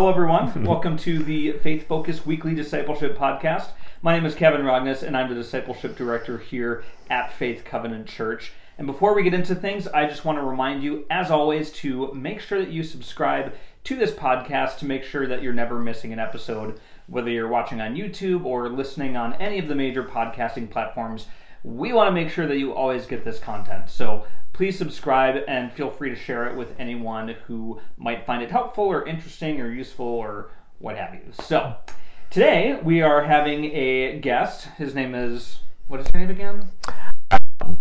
Hello, everyone. Welcome to the Faith Focus Weekly Discipleship Podcast. My name is Kavan Rogness, and I'm the Discipleship Director here at Faith Covenant Church. And before we get into things, I just want to remind you, as always, to make sure that you subscribe to this podcast to make sure that you're never missing an episode, whether you're watching on YouTube or listening on any of the major podcasting platforms. We want to make sure that you always get this content. So please subscribe and feel free to share it with anyone who might find it helpful or interesting or useful or what have you. So, today we are having a guest. His name is, what is your name again?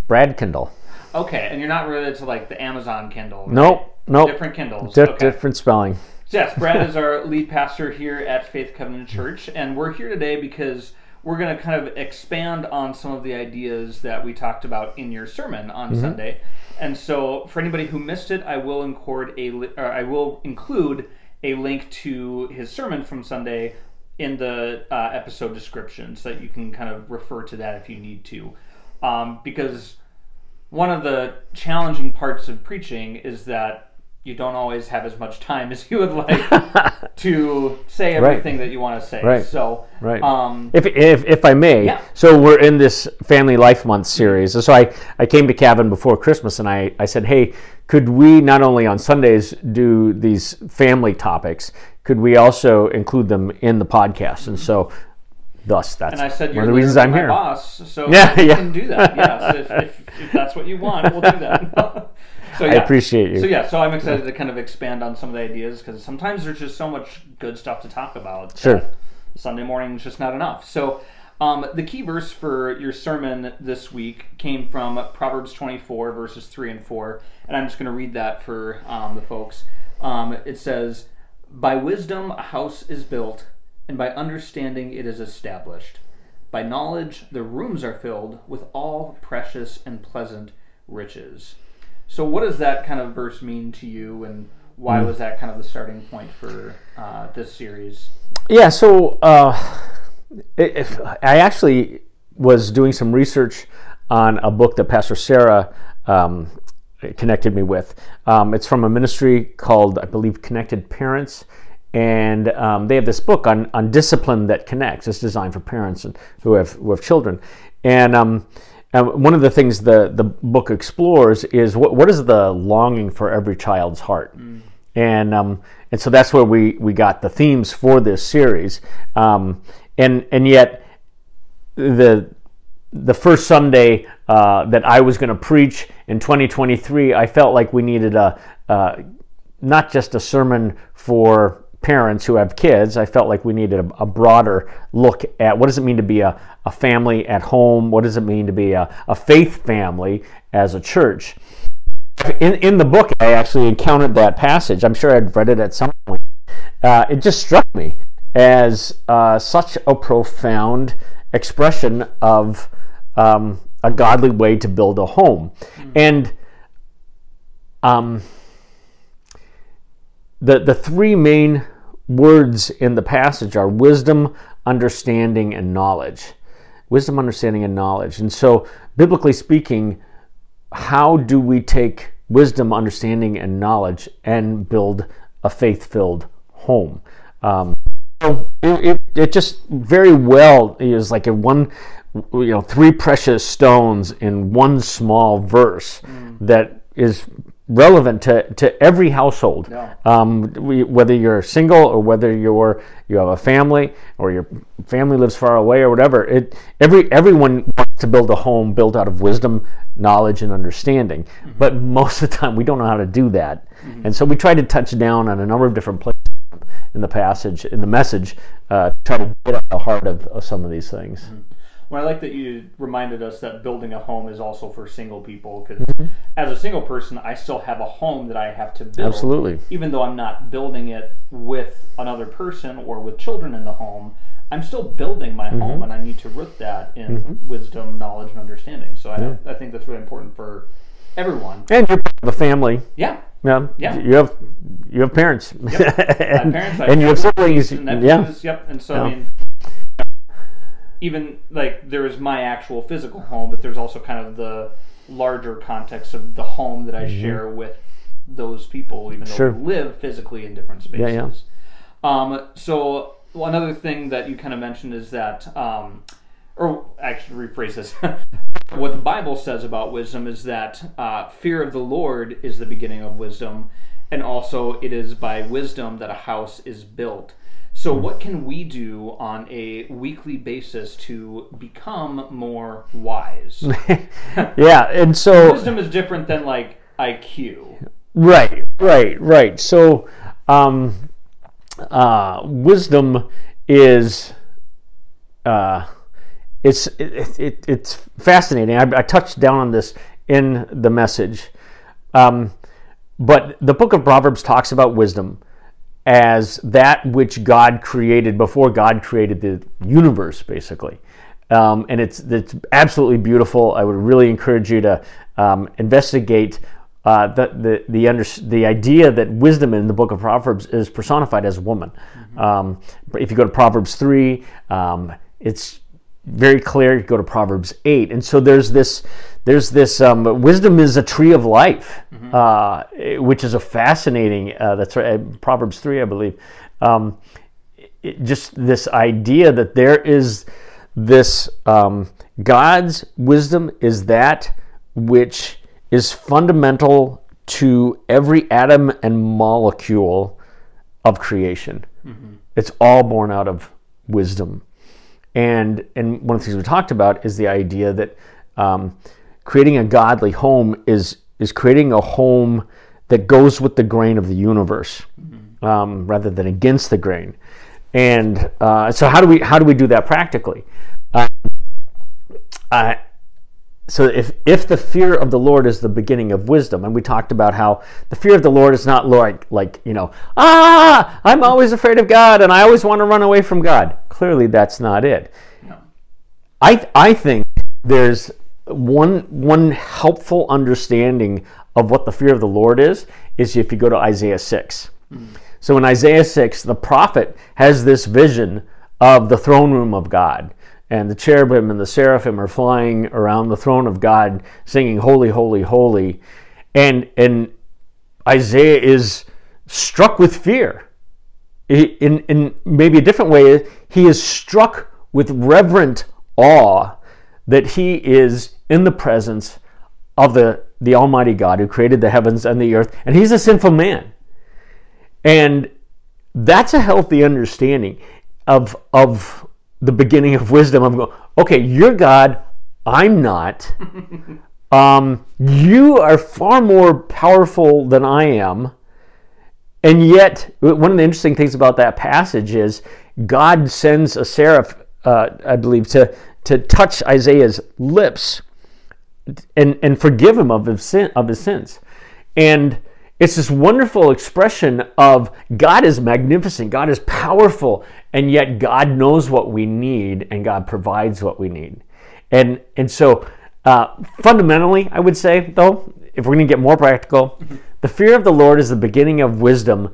Brad Kindle. Okay, and you're not related to like the Amazon Kindle. right? Nope, nope. Different Kindles. Di- okay. Different spelling. Yes, Brad is our lead pastor here at Faith Covenant Church, and we're here today because we're going to kind of expand on some of the ideas that we talked about in your sermon on Sunday. And so, for anybody who missed it, I will include a li- I will include a link to his sermon from Sunday in the uh, episode description, so that you can kind of refer to that if you need to, um, because one of the challenging parts of preaching is that you don't always have as much time as you would like to say everything that you want to say. Right. So, Right. um, If, if, if I may, Yeah. so we're in this Family Life Month series. So I, I came to Kavan before Christmas and I, I said, hey, could we not only on Sundays do these family topics, could we also include them in the podcast? And so, thus, that's and I said, one of the reasons I'm my here. boss, so Yeah, you yeah. can do that. Yes, if, if, if that's what you want, we'll do that." So I appreciate you. So yeah, so I'm excited to kind of expand on some of the ideas because sometimes there's just so much good stuff to talk about. Sure. Sunday morning is just not enough. So. Um, the key verse for your sermon this week came from Proverbs 24, verses 3 and 4. And I'm just going to read that for um, the folks. Um, it says, By wisdom a house is built, and by understanding it is established. By knowledge the rooms are filled with all precious and pleasant riches. So, what does that kind of verse mean to you, and why was that kind of the starting point for uh, this series? Yeah, so uh, if, I actually was doing some research on a book that Pastor Sarah um, connected me with. Um, it's from a ministry called, I believe, Connected Parents. And um, they have this book on, on discipline that connects. It's designed for parents and who have who have children. And and one of the things the, the book explores is what, what is the longing for every child's heart? And, um, and so that's where we, we got the themes for this series. Um, and, and yet, the, the first Sunday uh, that I was going to preach in 2023, I felt like we needed a, uh, not just a sermon for parents who have kids. I felt like we needed a, a broader look at what does it mean to be a, a family at home? What does it mean to be a, a faith family as a church? In, in the book, I actually encountered that passage. I'm sure I'd read it at some point. Uh, it just struck me as uh, such a profound expression of um, a godly way to build a home. And um, the, the three main words in the passage are wisdom, understanding, and knowledge. Wisdom, understanding, and knowledge. And so, biblically speaking, how do we take wisdom, understanding, and knowledge and build a faith filled home? Um, so it, it, it just very well is like a one, you know, three precious stones in one small verse that is relevant to, to every household. Yeah. Um, we, whether you're single or whether you're you have a family or your family lives far away or whatever, it every everyone wants to build a home built out of wisdom, knowledge, and understanding. But most of the time, we don't know how to do that, and so we try to touch down on a number of different places in the passage, in the message, uh, to try to get at the heart of, of some of these things. Well, I like that you reminded us that building a home is also for single people because Mm-hmm. as a single person, I still have a home that I have to build. Absolutely. Even though I'm not building it with another person or with children in the home, I'm still building my Mm-hmm. home and I need to root that in wisdom, knowledge, and understanding. So I, I think that's really important for everyone. And you're part of a family. Yeah. Yeah. Yeah. You have you have parents. Have and, parents, and you have siblings. and Yeah. Yep. And so I mean, even like there is my actual physical home, but there's also kind of the larger context of the home that I share with those people, even though Mm-hmm. Sure. we live physically in different spaces. Yeah, yeah. Um, so another thing that you kind of mentioned is that, um, or actually rephrase this. what the Bible says about wisdom is that uh, fear of the Lord is the beginning of wisdom, and also it is by wisdom that a house is built. So, what can we do on a weekly basis to become more wise? yeah, and so wisdom is different than like IQ. Right, right, right. So, um, uh, wisdom is uh, it's it, it, it's fascinating. I, I, touched down on this in the message, um, but the book of Proverbs talks about wisdom as that which God created before God created the universe, basically. Um, and it's it's absolutely beautiful. I would really encourage you to um, investigate uh, the the the, under, the idea that wisdom in the book of Proverbs is personified as woman. Mm-hmm. Um, if you go to Proverbs three, um, it's very clear. You go to Proverbs eight, and so there's this there's this um, wisdom is a tree of life, mm-hmm. uh, which is a fascinating. Uh, that's right, uh, Proverbs three, I believe. Um, it, just this idea that there is this um, God's wisdom is that which is fundamental to every atom and molecule of creation. Mm-hmm. It's all born out of wisdom. And, and one of the things we talked about is the idea that um, creating a godly home is, is creating a home that goes with the grain of the universe mm-hmm. um, rather than against the grain. And uh, so, how do we how do we do that practically? Uh, so if if the fear of the Lord is the beginning of wisdom, and we talked about how the fear of the Lord is not like like you know ah I'm always afraid of God and I always want to run away from God. Clearly, that's not it. No. I I think there's one one helpful understanding of what the fear of the Lord is is if you go to Isaiah six. Mm. So in Isaiah six, the prophet has this vision of the throne room of God and the cherubim and the seraphim are flying around the throne of God singing holy holy holy. And and Isaiah is struck with fear. In in maybe a different way he is struck with reverent awe that he is in the presence of the the almighty God who created the heavens and the earth and he's a sinful man. And that's a healthy understanding of of the beginning of wisdom. I'm going, okay, you're God, I'm not. um, you are far more powerful than I am. And yet, one of the interesting things about that passage is God sends a seraph, uh, I believe, to, to touch Isaiah's lips and, and forgive him of his, sin, of his sins. And it's this wonderful expression of God is magnificent, God is powerful, and yet God knows what we need and God provides what we need. And, and so, uh, fundamentally, I would say, though, if we're going to get more practical, the fear of the Lord is the beginning of wisdom.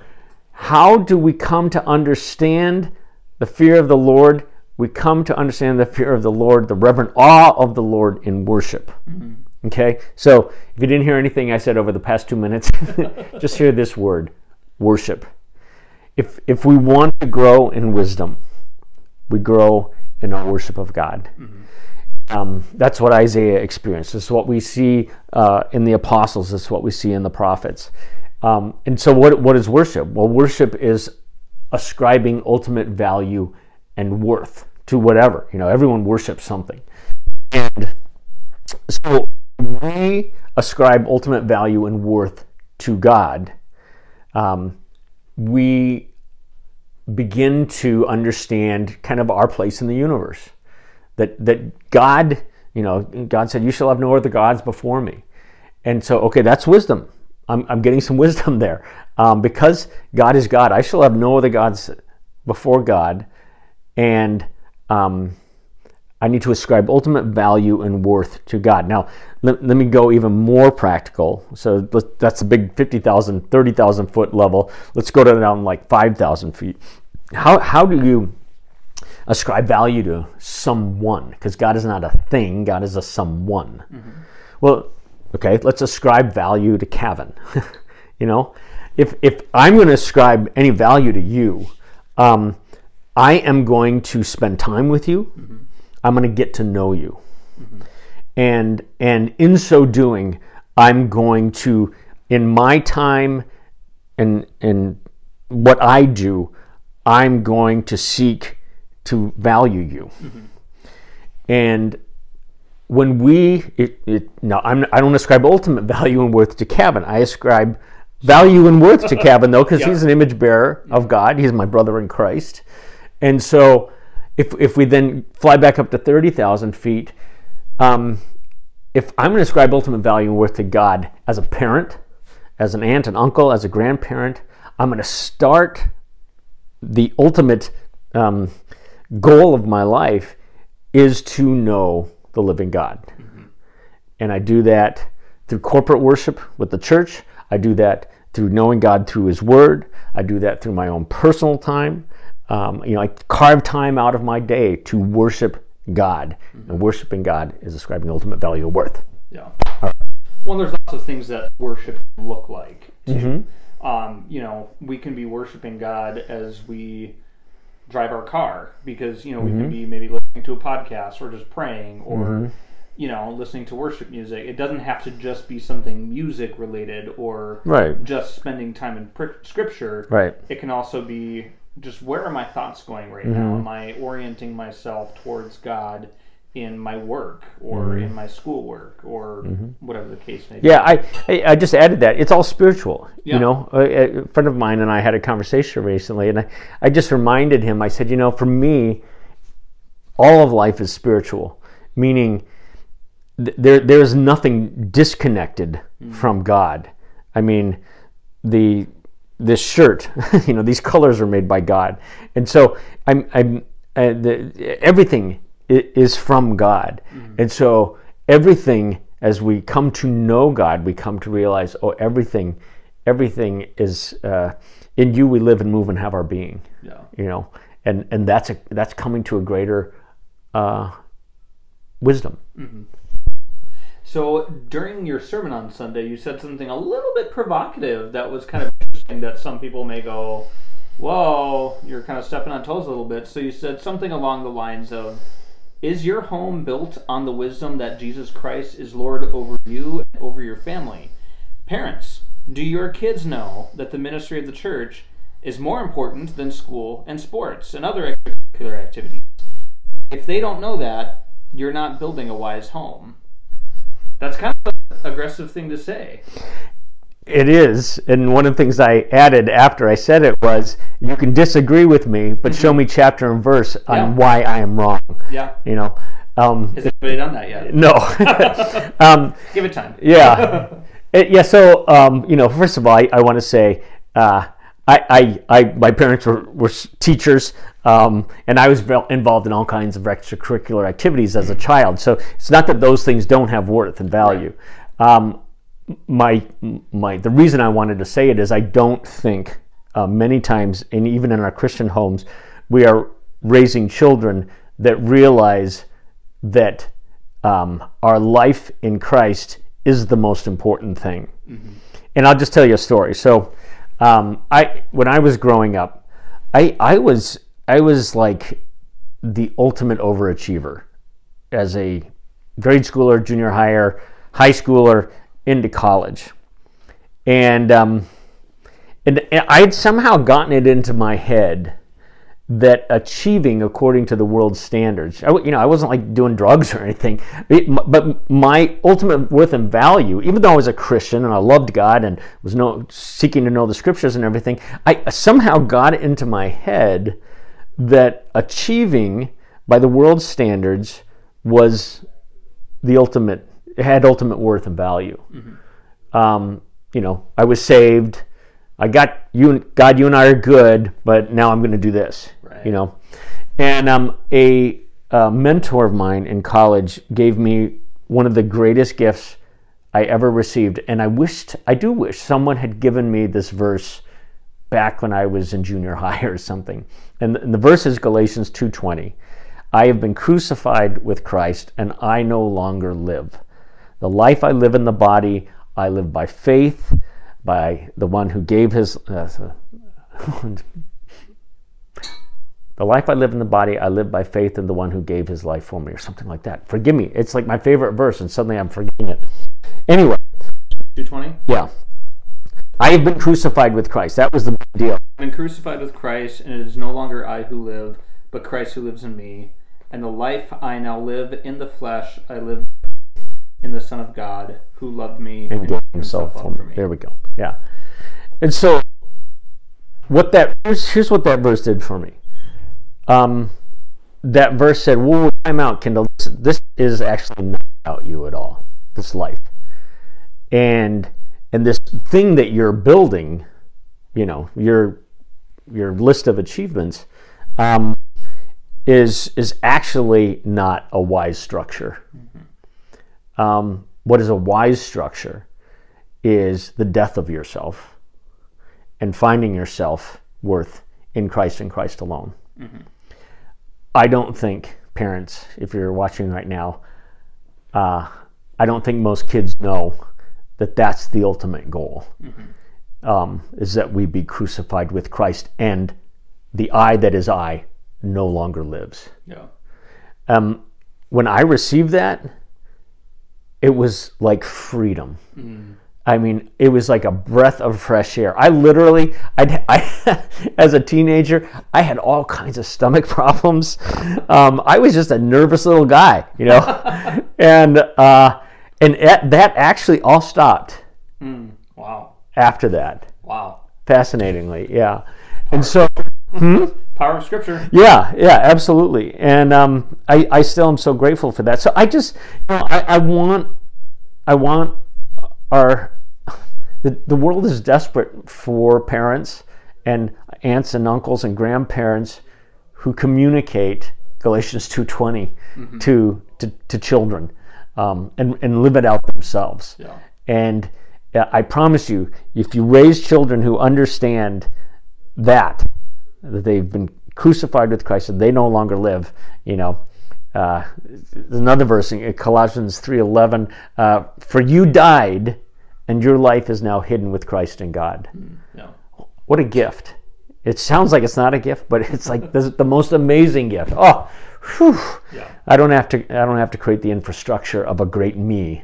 How do we come to understand the fear of the Lord? We come to understand the fear of the Lord, the reverent awe of the Lord in worship. Mm-hmm. Okay, so if you didn't hear anything I said over the past two minutes, just hear this word worship. If, if we want to grow in wisdom, we grow in our worship of God. Mm-hmm. Um, that's what Isaiah experienced. This is what we see uh, in the apostles. This is what we see in the prophets. Um, and so, what, what is worship? Well, worship is ascribing ultimate value and worth to whatever. You know, everyone worships something. And so, we ascribe ultimate value and worth to God, um, we begin to understand kind of our place in the universe. That that God, you know, God said, "You shall have no other gods before me," and so okay, that's wisdom. I'm, I'm getting some wisdom there um, because God is God. I shall have no other gods before God, and um, I need to ascribe ultimate value and worth to God. Now, let, let me go even more practical. So that's a big 50,000, 30,000 foot level. Let's go to down like 5,000 feet. How, how do you ascribe value to someone? Because God is not a thing, God is a someone. Mm-hmm. Well, okay, let's ascribe value to Kavan. you know, if, if I'm going to ascribe any value to you, um, I am going to spend time with you. I'm going to get to know you, and and in so doing, I'm going to, in my time, and and what I do, I'm going to seek to value you, and when we it, it now I'm, I don't ascribe ultimate value and worth to Kavan. I ascribe value and worth to Kavan though because he's an image bearer of God. He's my brother in Christ, and so if if we then fly back up to thirty thousand feet, um, if I'm going to ascribe ultimate value and worth to God as a parent, as an aunt, an uncle, as a grandparent, I'm going to start the ultimate um, goal of my life is to know the living God. And I do that through corporate worship with the church. I do that through knowing God through His Word. I do that through my own personal time. Um, you know, I carve time out of my day to worship God. And worshiping God is ascribing ultimate value and worth. Yeah. Well, there's lots of things that worship can look like. Too. Um, you know, we can be worshiping God as we drive our car because you know we can be maybe listening to a podcast or just praying or you know listening to worship music. It doesn't have to just be something music related or Right. just spending time in pr- scripture. Right. It can also be just where are my thoughts going right now? Mm-hmm. Am I orienting myself towards God in my work or mm-hmm. in my schoolwork or mm-hmm. whatever the case may be? Yeah, I, I just added that. It's all spiritual. Yeah. You know, a, a friend of mine and I had a conversation recently, and I, I just reminded him, I said, you know, for me, all of life is spiritual, meaning th- there there is nothing disconnected mm. from God. I mean, the this shirt, you know, these colors are made by God, and so I'm I'm uh, the, everything is from God, and so everything as we come to know God, we come to realize, oh, everything, everything is uh, in you. We live and move and have our being Yeah. you know? And and that's a that's coming to a greater uh, wisdom. So during your sermon on Sunday, you said something a little bit provocative that was kind of that some people may go, Whoa, you're kind of stepping on toes a little bit. So you said something along the lines of, Is your home built on the wisdom that Jesus Christ is Lord over you and over your family? Parents, do your kids know that the ministry of the church is more important than school and sports and other extracurricular activities? If they don't know that, you're not building a wise home. That's kind of an aggressive thing to say. It is and one of the things i added after i said it was you can disagree with me but show me chapter and verse on Yeah. why i am wrong Yeah. you know um, Has anybody done that yet? no um, Give it time. yeah It- yeah so um, you know first of all i, I want to say uh, I, I, I, my parents were, were teachers, um, and I was involved in all kinds of extracurricular activities as a child. So it's not that those things don't have worth and value. Um, my, my, the reason I wanted to say it is I don't think uh, many times, and even in our Christian homes, we are raising children that realize that um, our life in Christ is the most important thing. And I'll just tell you a story. So, um, I when I was growing up, I I was I was like the ultimate overachiever as a grade schooler, junior higher, high schooler, into college, and um, and I had somehow gotten it into my head that achieving according to the world's standards, I, you know, I wasn't like doing drugs or anything, it, but my ultimate worth and value, even though I was a Christian and I loved God and was no, seeking to know the scriptures and everything, I somehow got it into my head that achieving by the world's standards was the ultimate, had ultimate worth and value. Um, you know, I was saved. I got you, God. You and I are good, but now I'm going to do this. Right. You know, and um, a, a mentor of mine in college gave me one of the greatest gifts I ever received, and I wished, I do wish, someone had given me this verse back when I was in junior high or something. And the, and the verse is Galatians 2:20. I have been crucified with Christ, and I no longer live. The life I live in the body, I live by faith, by the one who gave his. Uh, The life I live in the body, I live by faith in the one who gave his life for me, or something like that. Forgive me. It's like my favorite verse, and suddenly I'm forgetting it. Anyway, 220. yeah. I have been crucified with Christ. That was the deal. I've been crucified with Christ, and it is no longer I who live, but Christ who lives in me. And the life I now live in the flesh, I live in the Son of God, who loved me and gave himself up for me. There we go. Yeah. And so, what that here's, here's what that verse did for me. Um, that verse said, "Whoa, time out, Kendall. This, this is actually not about you at all. This life, and and this thing that you're building, you know, your your list of achievements, um, is is actually not a wise structure." Um, what is a wise structure is the death of yourself and finding yourself worth in Christ and Christ alone. I don't think parents, if you're watching right now, uh, I don't think most kids know that that's the ultimate goal. Um, is that we be crucified with Christ and the I that is I no longer lives. Yeah. Um, when I received that, it was like freedom. I mean, it was like a breath of fresh air. I literally, I'd, I, as a teenager, I had all kinds of stomach problems. Um, I was just a nervous little guy, you know, and uh, and it, that actually all stopped Wow. after that. Wow. Fascinatingly, yeah. And so, Power of Scripture. Yeah, yeah, absolutely. And um, I, I still am so grateful for that. So I just, you know, I, I want, I want our, the, the world is desperate for parents and aunts and uncles and grandparents who communicate Galatians 2.20 to, to, to children um, and, and live it out themselves. Yeah. And uh, I promise you, if you raise children who understand that, that they've been crucified with Christ and they no longer live, you know, uh, another verse in Colossians 3.11, uh, for you died and your life is now hidden with Christ in God. Yeah. What a gift. It sounds like it's not a gift, but it's like the, the most amazing gift. Oh, whew. Yeah. I don't have to. I don't have to create the infrastructure of a great me.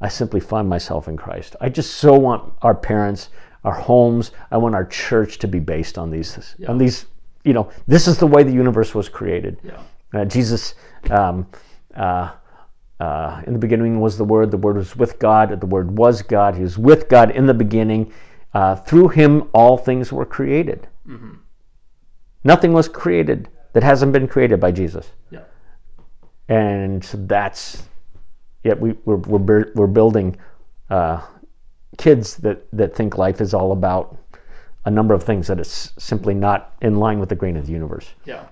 I simply find myself in Christ. I just so want our parents, our homes. I want our church to be based on these. On these. You know, this is the way the universe was created. Yeah. Uh, Jesus. Um, uh, uh, in the beginning was the Word. The Word was with God. The Word was God. He was with God in the beginning. Uh, through Him, all things were created. Nothing was created that hasn't been created by Jesus. Yeah. And so that's, yeah, we, we're, we're, we're building uh, kids that, that think life is all about a number of things that is simply not in line with the grain of the universe. Yeah.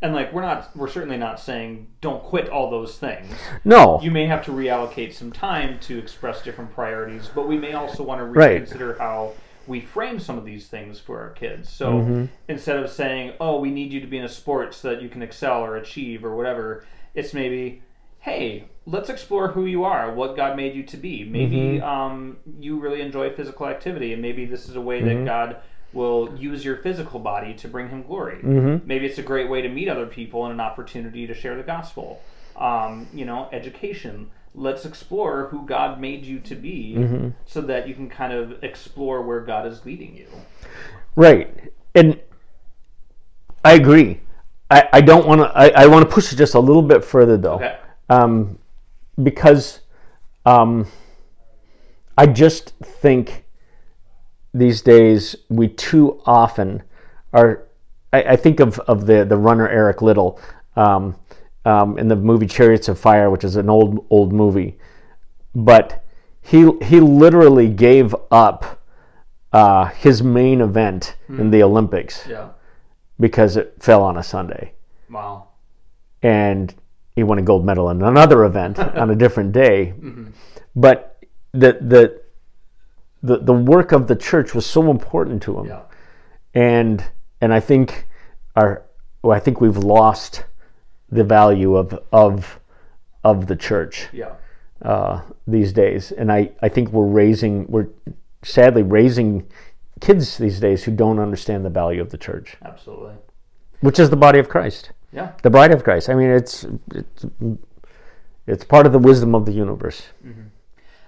And like we're not we're certainly not saying don't quit all those things. No. You may have to reallocate some time to express different priorities, but we may also want to Right. reconsider how we frame some of these things for our kids. So mm-hmm. instead of saying, "Oh, we need you to be in a sport so that you can excel or achieve or whatever," it's maybe, "Hey, let's explore who you are, what God made you to be. Maybe um, you really enjoy physical activity, and maybe this is a way that God will use your physical body to bring Him glory. Maybe it's a great way to meet other people and an opportunity to share the gospel. Um, you know, education. Let's explore who God made you to be, so that you can kind of explore where God is leading you. Right. And I agree. I, I don't want to, I, I want to push it just a little bit further though. Okay. um, because um, I just think these days we too often are. I, I think of, of the, the runner Eric Liddell um, um, in the movie Chariots of Fire, which is an old old movie, but he he literally gave up uh, his main event in the Olympics Yeah. because it fell on a Sunday Wow. and he won a gold medal in another event on a different day. But the, the the the work of the church was so important to him, Yeah. and and I think our well, I think we've lost the value of of of the church Yeah. uh, these days, and I I think we're raising we're sadly raising kids these days who don't understand the value of the church. Absolutely. which is the body of Christ, Yeah. the bride of Christ. I mean, it's it's, it's part of the wisdom of the universe.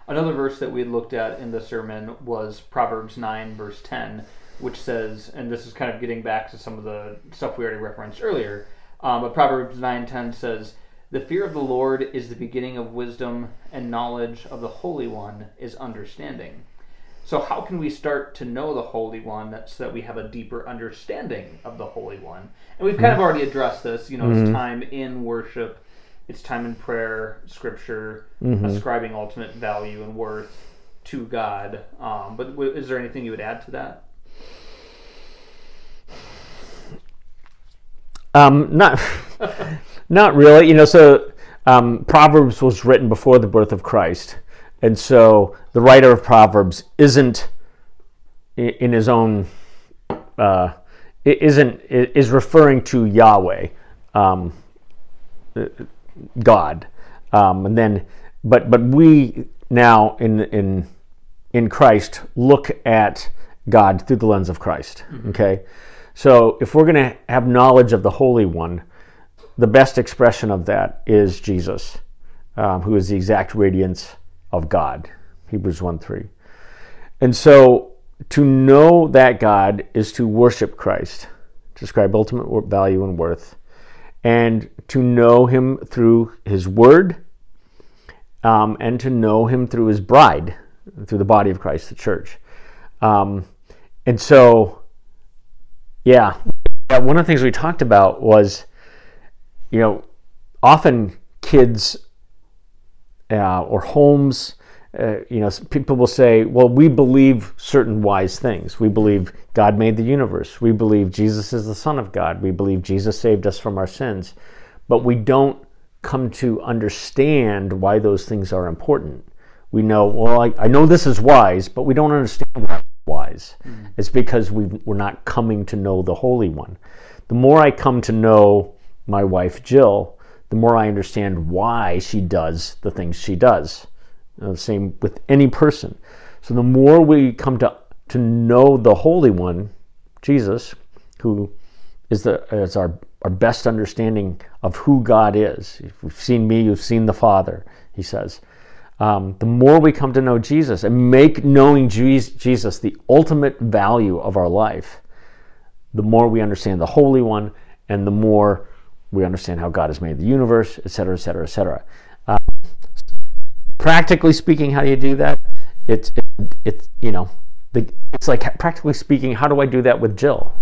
Another verse that we looked at in the sermon was Proverbs 9, verse 10, which says, and this is kind of getting back to some of the stuff we already referenced earlier, um, but Proverbs 9, 10 says, The fear of the Lord is the beginning of wisdom, and knowledge of the Holy One is understanding. So, how can we start to know the Holy One so that we have a deeper understanding of the Holy One? And we've kind of already addressed this. You know, it's time in worship, it's time in prayer, scripture, ascribing ultimate value and worth to God. Um, but w- is there anything you would add to that? Um, not, not really. You know, so um, Proverbs was written before the birth of Christ, and so the writer of Proverbs isn't in his own, uh, isn't is referring to Yahweh, um, God, um, and then, but but we now in in in Christ look at God through the lens of Christ. Okay, so if we're going to have knowledge of the Holy One, the best expression of that is Jesus, um, who is the exact radiance of God. Hebrews 1 3. And so to know that God is to worship Christ, to ascribe ultimate value and worth, and to know Him through His Word, um, and to know Him through His bride, through the body of Christ, the church. Um, and so, yeah, one of the things we talked about was, you know, often kids uh, or homes, uh, you know, people will say, well, we believe certain wise things. We believe God made the universe. We believe Jesus is the Son of God. We believe Jesus saved us from our sins. But we don't come to understand why those things are important. We know, well, I, I know this is wise, but we don't understand why it's wise. It's because we we're not coming to know the Holy One. The more I come to know my wife Jill, the more I understand why she does the things she does. Uh, the same with any person. So the more we come to to know the Holy One, Jesus, who is the is our our best understanding of who God is. If you've seen me, you've seen the Father. He says. Um, the more we come to know Jesus and make knowing Jesus the ultimate value of our life, the more we understand the Holy One, and the more we understand how God has made the universe, et cetera, et cetera, et cetera. Um, practically speaking, how do you do that? It's it, it's you know, the, it's like practically speaking, how do I do that with Jill?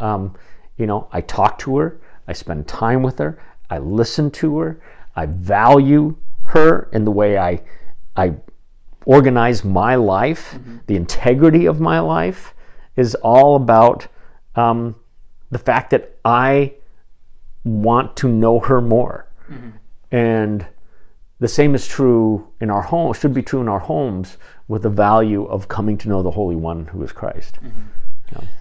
Um, you know, I talk to her, I spend time with her, I listen to her, I value her in the way I I organize my life. The integrity of my life is all about um, the fact that I want to know her more. And the same is true in our home, should be true in our homes with the value of coming to know the Holy One who is Christ.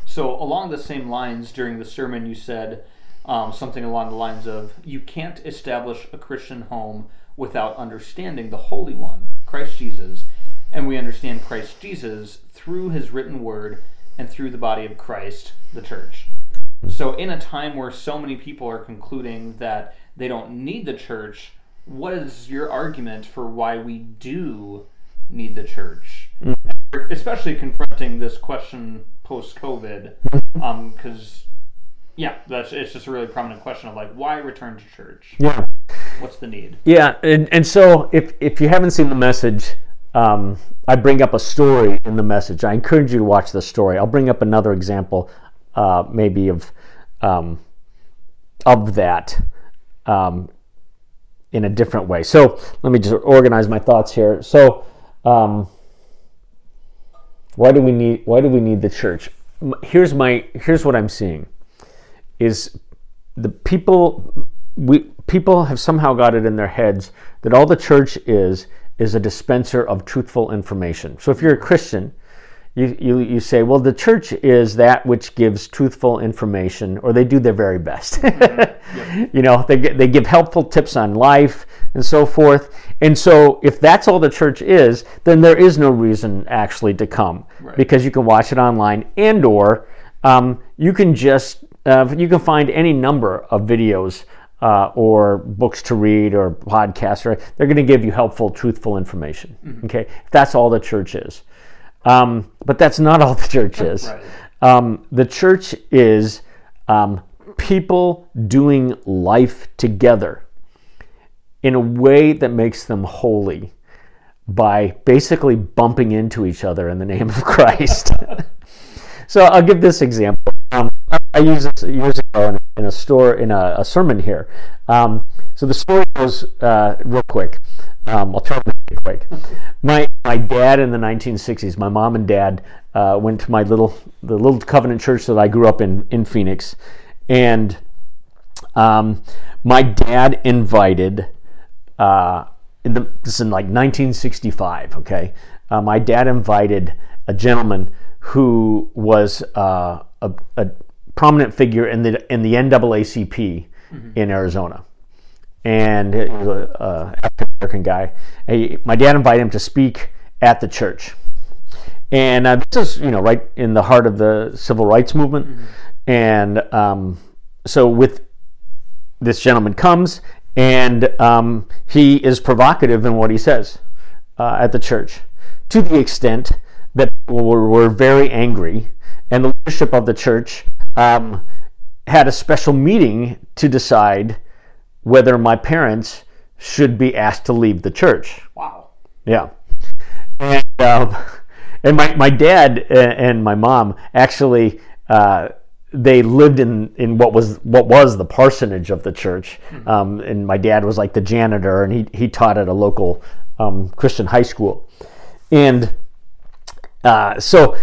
So, along the same lines, during the sermon, you said um, something along the lines of, You can't establish a Christian home without understanding the Holy One, Christ Jesus. And we understand Christ Jesus through his written word and through the body of Christ, the church. So, in a time where so many people are concluding that they don't need the church, what is your argument for why we do need the church? Mm. Especially confronting this question post COVID, because mm-hmm. um, yeah, that's it's just a really prominent question of like why return to church? Yeah. What's the need? Yeah, and, and so if, if you haven't seen the message, um, I bring up a story in the message. I encourage you to watch the story. I'll bring up another example, uh, maybe of um, of that um, in a different way. So let me just organize my thoughts here. So um, why do we need why do we need the church? Here's my here's what I'm seeing is the people we people have somehow got it in their heads that all the church is is a dispenser of truthful information. So if you're a Christian, you, you, you say, well, the church is that which gives truthful information, or they do their very best. You know, they, they give helpful tips on life and so forth. And so if that's all the church is, then there is no reason actually to come Right. because you can watch it online and or um, you can just uh, you can find any number of videos uh, or books to read or podcasts. Or they're going to give you helpful, truthful information. Okay, that's all the church is. Um, but that's not all the church is. Right. Um, the church is um, people doing life together in a way that makes them holy by basically bumping into each other in the name of Christ. so I'll give this example. Um, I- used this years ago in, in a store in a, a sermon here. Um, so the story goes uh, real quick. Um, I'll try to quick. My my dad in the 1960s, my mom and dad uh, went to my little the little Covenant church that I grew up in in Phoenix, and um, my dad invited uh, in the, this is in like 1965. Okay, uh, my dad invited a gentleman who was uh, a, a prominent figure in the in the NAACP in Arizona, and he American guy. My dad invited him to speak at the church, and uh, this is you know right in the heart of the civil rights movement, and um, so with this gentleman comes and um, he is provocative in what he says uh, at the church to the extent that people were, were very angry and the leadership of the church um, had a special meeting to decide whether my parents should be asked to leave the church Wow. yeah. And, um, and my, my dad and my mom actually uh, they lived in, in what was what was the parsonage of the church. Um, and my dad was like the janitor, and he, he taught at a local um, Christian high school. And uh, so,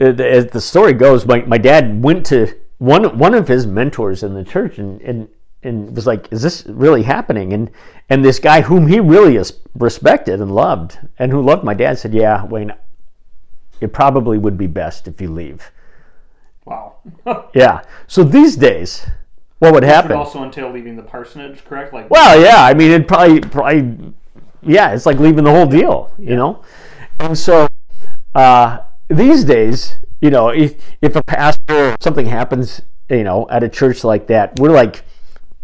uh, the- as the story goes, my, my dad went to one one of his mentors in the church and, and and was like, "Is this really happening?" And and this guy whom he really is respected and loved, and who loved my dad, said, "Yeah, Wayne, it probably would be best if you leave." Wow. Yeah. So these days, what would Would happen? also entail leaving the parsonage, correct? Like, Well, yeah. I mean, it probably, probably, yeah. It's like leaving the whole deal, you know. And so uh, these days, you know, if if a pastor or something happens, you know, at a church like that, we're like,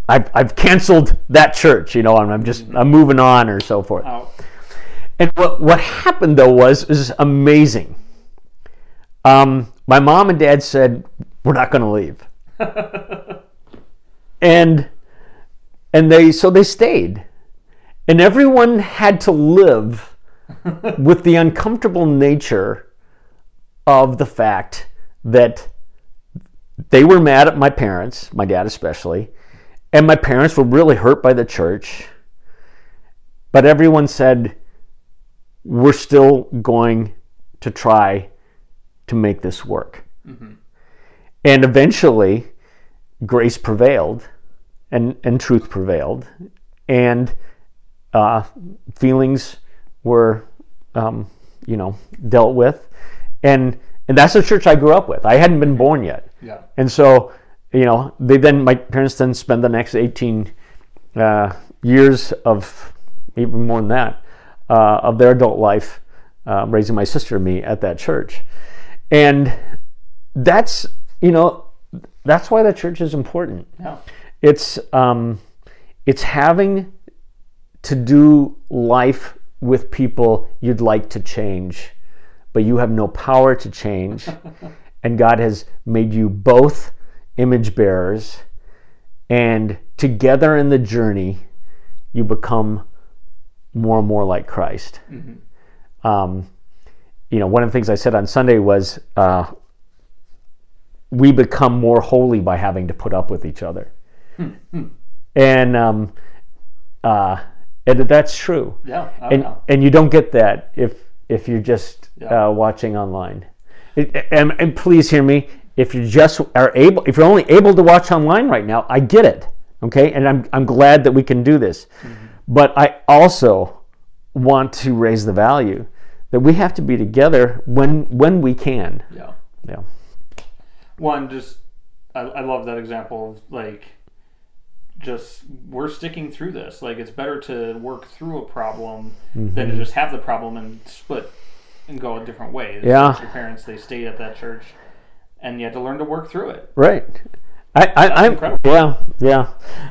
I've I've canceled that church, you know, and I'm just I'm moving on or so forth. out. And what what happened though was is amazing. Um, my mom and dad said we're not going to leave, and and they so they stayed, and everyone had to live with the uncomfortable nature of the fact that they were mad at my parents, my dad especially, and my parents were really hurt by the church. But everyone said, we're still going to try to make this work. And eventually, grace prevailed and, and truth prevailed, and uh, feelings were, um, you know, dealt with. And, and that's the church I grew up with. I hadn't been born yet. Yeah. And so, you know, they then my parents then spend the next 18 uh, years of even more than that uh, of their adult life uh, raising my sister and me at that church, and that's you know that's why the church is important. Yeah. It's um, it's having to do life with people you'd like to change, but you have no power to change, and God has made you both image bearers, and together in the journey, you become more and more like Christ. Um, you know, one of the things I said on Sunday was uh, we become more holy by having to put up with each other, and um, uh, and that's true. Yeah. And and you don't get that if if you're just Yeah. uh, watching online. It, and, and please hear me. If you just are able, if you're only able to watch online right now, I get it. Okay, and I'm I'm glad that we can do this, but I also want to raise the value that we have to be together when when we can. Yeah. Yeah. One, just I, I love that example of like just we're sticking through this. Like it's better to work through a problem than to Mm-hmm. just have the problem and split and go a different way. Yeah. Your parents they stayed at that church and you had to learn to work through it. Right. I, I, I'm incredible. yeah, yeah,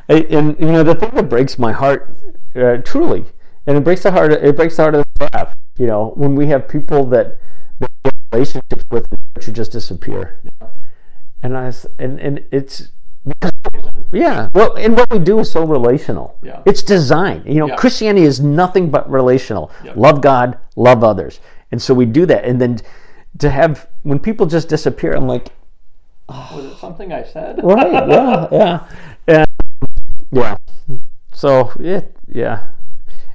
I- and you know the thing that breaks my heart, uh, truly, and it breaks the heart. It breaks the heart of the staff. You know, when we have people that, that relationships with who just disappear, and I, and and it's because yeah, well, and what we do is so relational. Yeah. It's designed. You know, Yeah. Christianity is nothing but relational. Yep. Love God, love others, and so we do that. And then to have when people just disappear, I'm like, Was it something I said? right, yeah, yeah, and, yeah. So yeah, yeah.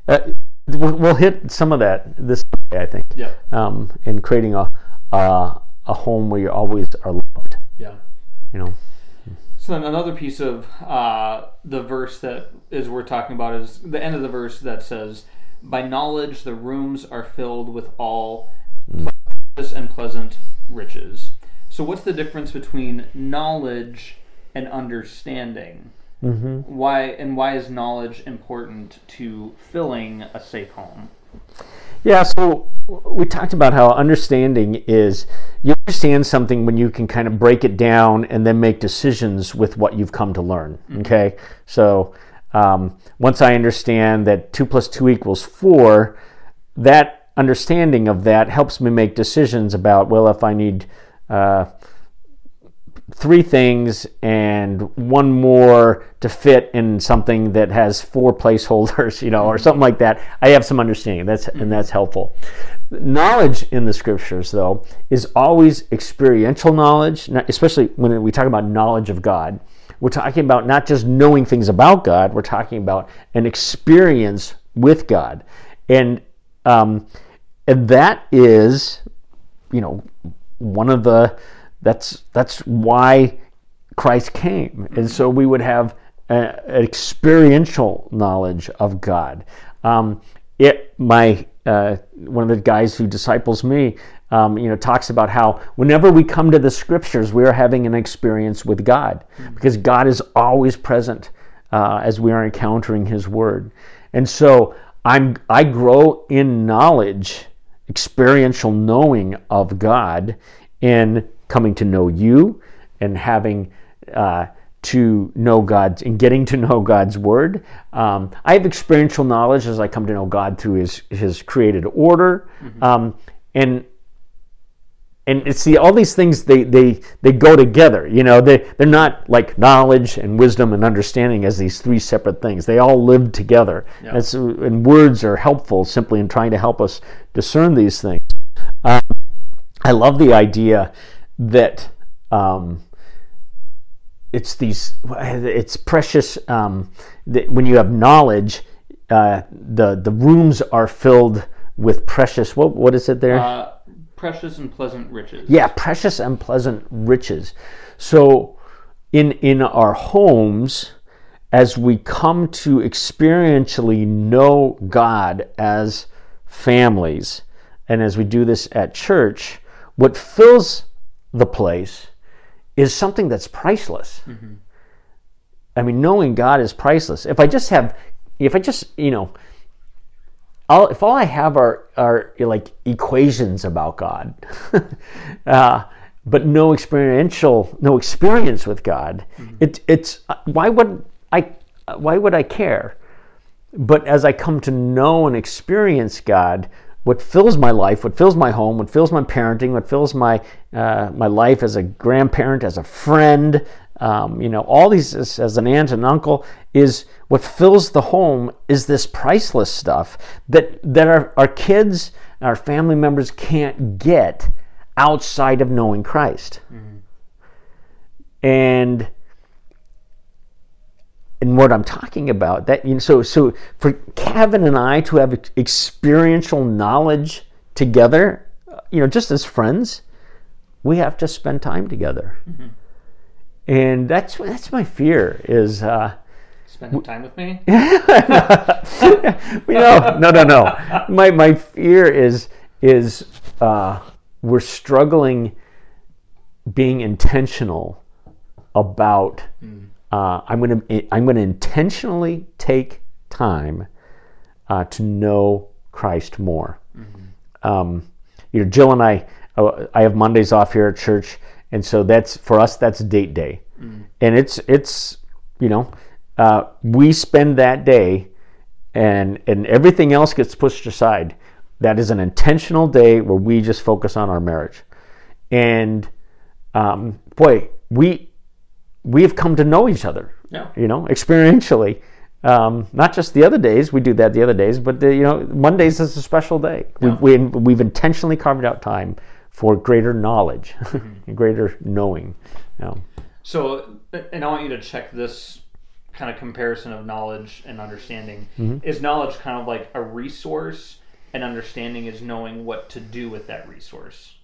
Uh, we'll, we'll hit some of that this way, I think. Yeah. Um, in creating a uh, a home where you always are loved. Yeah. You know. So then another piece of uh, the verse that is worth talking about is the end of the verse that says, "By knowledge the rooms are filled with all and pleasant riches." So what's the difference between knowledge and understanding? Mm-hmm. Why and why is knowledge important to filling a safe home? Yeah, so we talked about how understanding is you understand something when you can kind of break it down and then make decisions with what you've come to learn. Okay, so um, once I understand that two plus two equals four, that understanding of that helps me make decisions about well, if I need uh, three things and one more to fit in something that has four placeholders, you know, or something like that. I have some understanding. That's and that's helpful. Knowledge in the scriptures, though, is always experiential knowledge, especially when we talk about knowledge of God. We're talking about not just knowing things about God. We're talking about an experience with God, and um, and that is, you know, one of the that's that's why Christ came, and so we would have an experiential knowledge of God. Um, it my uh, one of the guys who disciples me, um, you know, talks about how whenever we come to the Scriptures, we are having an experience with God. Because God is always present uh, as we are encountering His Word, and so I'm I grow in knowledge, experiential knowing of God in coming to know you and having uh, to know God and getting to know God's word. Um, I have experiential knowledge as I come to know God through His His created order, um, and and see all these things they they they go together. You know, they they're not like knowledge and wisdom and understanding as these three separate things. They all live together. Yeah. And, so, and words are helpful simply in trying to help us discern these things. Um, I love the idea that um, it's these it's precious um, that when you have knowledge, uh, the the rooms are filled with precious. What what is it there? Uh, precious and pleasant riches. yeah, precious and pleasant riches. So in in our homes, as we come to experientially know God as families, and as we do this at church, what fills the place is something that's priceless. Mm-hmm. I mean, knowing God is priceless. If I just have, if I just, you know, all, if all I have are are like equations about God, uh, but no experiential, no experience with God, it, it's why would I why would I care? But as I come to know and experience God, what fills my life, what fills my home, what fills my parenting, what fills my uh, my life as a grandparent, as a friend, um, you know, all these as, as an aunt and uncle is what fills the home is this priceless stuff that that our, our kids, our family members can't get outside of knowing Christ. And and what I'm talking about that you know so so for Kavan and I to have experiential knowledge together uh, you know just as friends we have to spend time together and that's that's my fear is uh Spending time with me. you know, no, no, no. My my fear is is uh, we're struggling being intentional about. Uh, I'm gonna I'm gonna intentionally take time uh, to know Christ more. Um, you know, Jill and I, uh, I have Mondays off here at church, and so that's for us. That's date day. and it's it's you know uh, we spend that day and and everything else gets pushed aside that is an intentional day where we just focus on our marriage and um, boy we we have come to know each other Yeah. you know experientially um, not just the other days we do that the other days but the, you know mondays is a special day Yeah. we, we, we've intentionally carved out time for greater knowledge greater knowing you know. So, and I want you to check this kind of comparison of knowledge and understanding. Is knowledge kind of like a resource, and understanding is knowing what to do with that resource?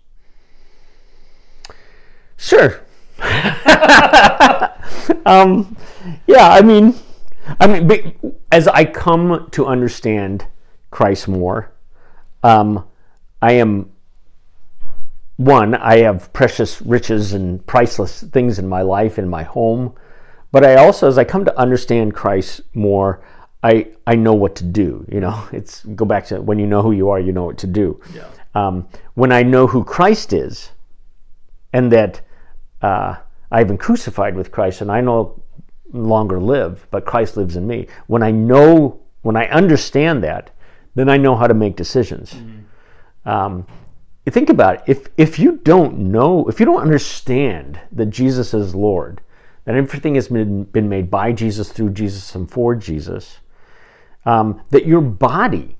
Sure. um, yeah, I mean, I mean, as I come to understand Christ more, um, I am one. I have precious riches and priceless things in my life, in my home, but I also, as I come to understand Christ more, I I know what to do. You know, it's go back to when you know who you are, you know what to do. Yeah. Um, when I know who Christ is, and that uh, I've been crucified with Christ and I no longer live, but Christ lives in me. When I know, when I understand that, then I know how to make decisions. Um, you think about it. If if you don't know, if you don't understand that Jesus is Lord, that everything has been been made by Jesus, through Jesus, and for Jesus, um, that your body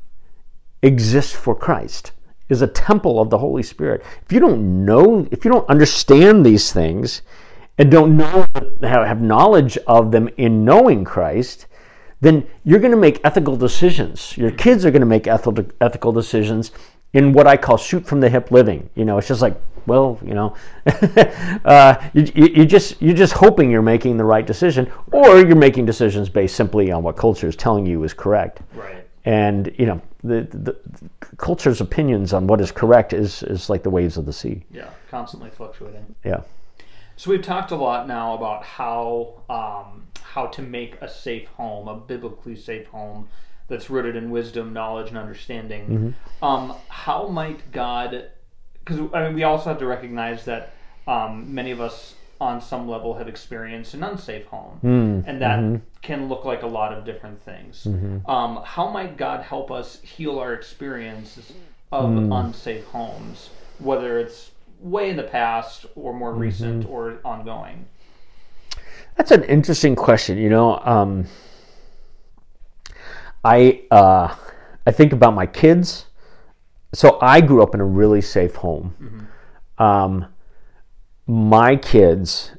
exists for Christ, is a temple of the Holy Spirit. If you don't know, if you don't understand these things and don't know have, knowledge of them in knowing Christ, then you're going to make ethical decisions. Your kids are going to make ethical decisions in what I call shoot from the hip living. You know, it's just like, well, you know, uh, you, you, you just you're just hoping you're making the right decision, or you're making decisions based simply on what culture is telling you is correct Right. and you know the, the, the culture's opinions on what is correct is is like the waves of the sea Yeah. Constantly fluctuating. yeah So we've talked a lot now about how um, how to make a safe home, a biblically safe home that's rooted in wisdom, knowledge, and understanding. Um, how might God? Because I mean, we also have to recognize that um, many of us, on some level, have experienced an unsafe home, and that can look like a lot of different things. Um, how might God help us heal our experiences of unsafe homes, whether it's way in the past or more recent or ongoing? that's an interesting question you know um, i uh, i think about my kids. So i grew up in a really safe home. Um, my kids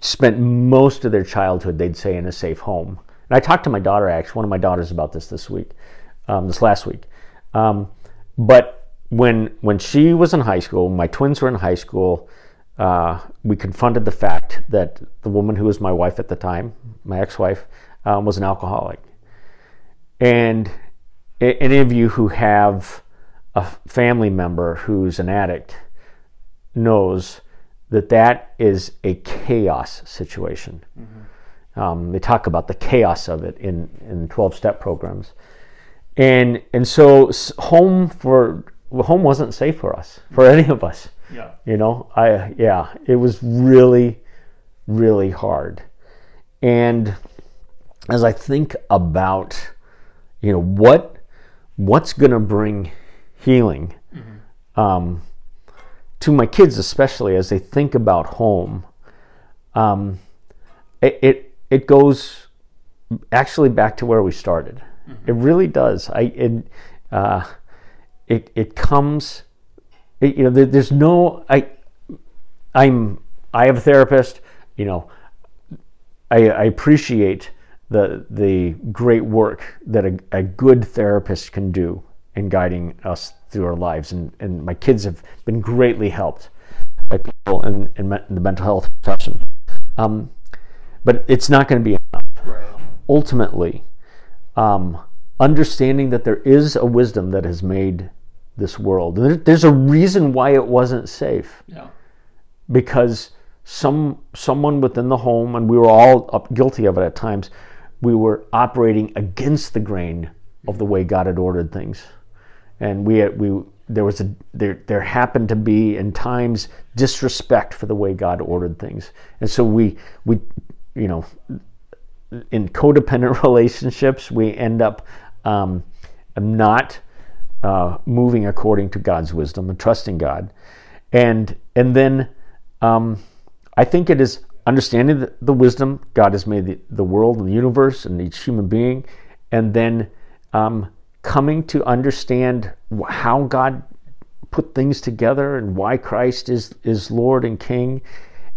spent most of their childhood they'd say in a safe home. And i talked to my daughter actually one of my daughters about this this week um, this last week. Um, but when when she was in high school my twins were in high school uh, we confronted the fact that the woman who was my wife at the time my ex-wife um, was an alcoholic and any of you who have a family member who's an addict knows that that is a chaos situation. Um, they talk about the chaos of it in in twelve step programs, and and so home for home wasn't safe for us for any of us. Yeah. You know, I yeah, it was really, really hard. And as I think about, you know, what what's going to bring healing um, to my kids, especially as they think about home, um, it, it it goes actually back to where we started. It really does. I it uh, it it comes. It, you know, there, there's no I. I'm I have a therapist. You know, I, I appreciate the the great work that a, a good therapist can do in guiding us through our lives, and, and my kids have been greatly helped by people in, in, me- in the mental health profession. Um, but it's not going to be enough Right. ultimately um, understanding that there is a wisdom that has made this world. There- there's a reason why it wasn't safe Yeah. because some someone within the home, and we were all up, guilty of it at times, we were operating against the grain of the way God had ordered things, and we had, we there was a there there happened to be in times disrespect for the way God ordered things, and so we we you know in codependent relationships we end up um, not uh, moving according to God's wisdom and trusting God, and and then um, I think it is understanding the, the, wisdom God has made the, the world and the universe and each human being, and then um, coming to understand how God put things together and why Christ is is Lord and King,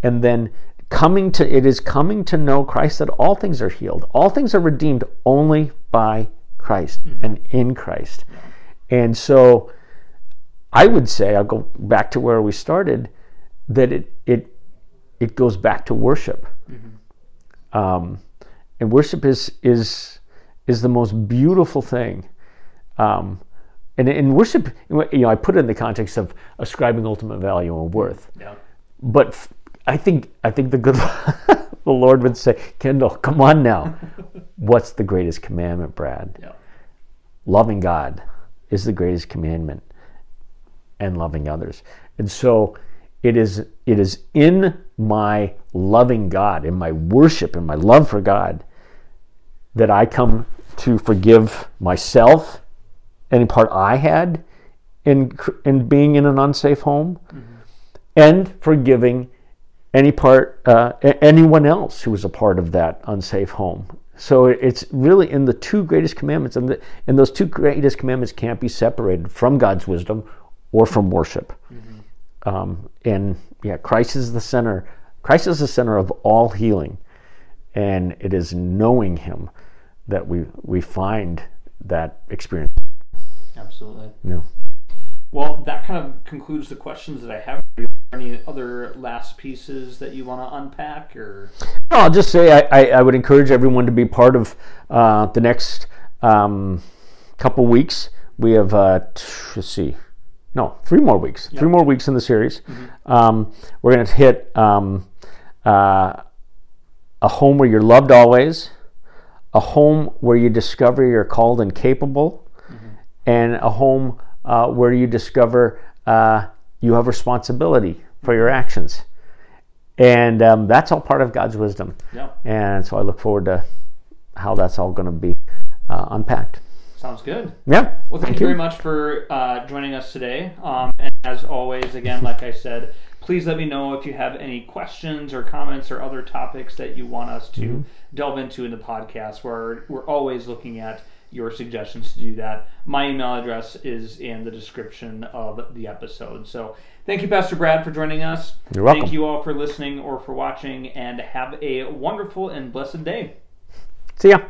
and then coming to it is coming to know Christ that all things are healed, all things are redeemed only by Christ mm-hmm. and in Christ, and so I would say I'll go back to where we started that it it it goes back to worship, mm-hmm. um, and worship is is is the most beautiful thing. Um, and in worship, you know, I put it in the context of ascribing ultimate value and worth. Yeah. But I think I think the good the Lord would say, Kendall, come on now. What's the greatest commandment, Brad? Yeah. Loving God is the greatest commandment, and loving others. And so it is it is in my loving God, in my worship, in my love for God, that I come to forgive myself any part I had in in being in an unsafe home, mm-hmm. and forgiving any part uh, anyone else who was a part of that unsafe home. So it's really in the two greatest commandments, and, the, and those two greatest commandments can't be separated from God's wisdom or from worship. Mm-hmm. Um, and yeah, Christ is the center. Christ is the center of all healing, and it is knowing Him that we we find that experience. Absolutely. Yeah. Well, that kind of concludes the questions that I have. Are there any other last pieces that you want to unpack, or? No, I'll just say I, I, I would encourage everyone to be part of uh, the next um, couple weeks. We have uh, t- let's see, no, three more weeks. Yep. Three more weeks in the series. Mm-hmm. Um, we're going to hit um, uh, a home where you're loved always, a home where you discover you're called and capable, mm-hmm. and a home uh, where you discover uh, you have responsibility for your actions. And um, that's all part of God's wisdom. Yeah. And so I look forward to how that's all going to be uh, unpacked. Sounds good. Yeah. Well, thank, thank you, very much for uh, joining us today. Um, and as always, again, like I said, please let me know if you have any questions or comments or other topics that you want us to mm-hmm. delve into in the podcast. Where we're always looking at your suggestions to do that. My email address is in the description of the episode. So thank you, Pastor Brad, for joining us. You're welcome. Thank you all for listening or for watching, and have a wonderful and blessed day. See ya.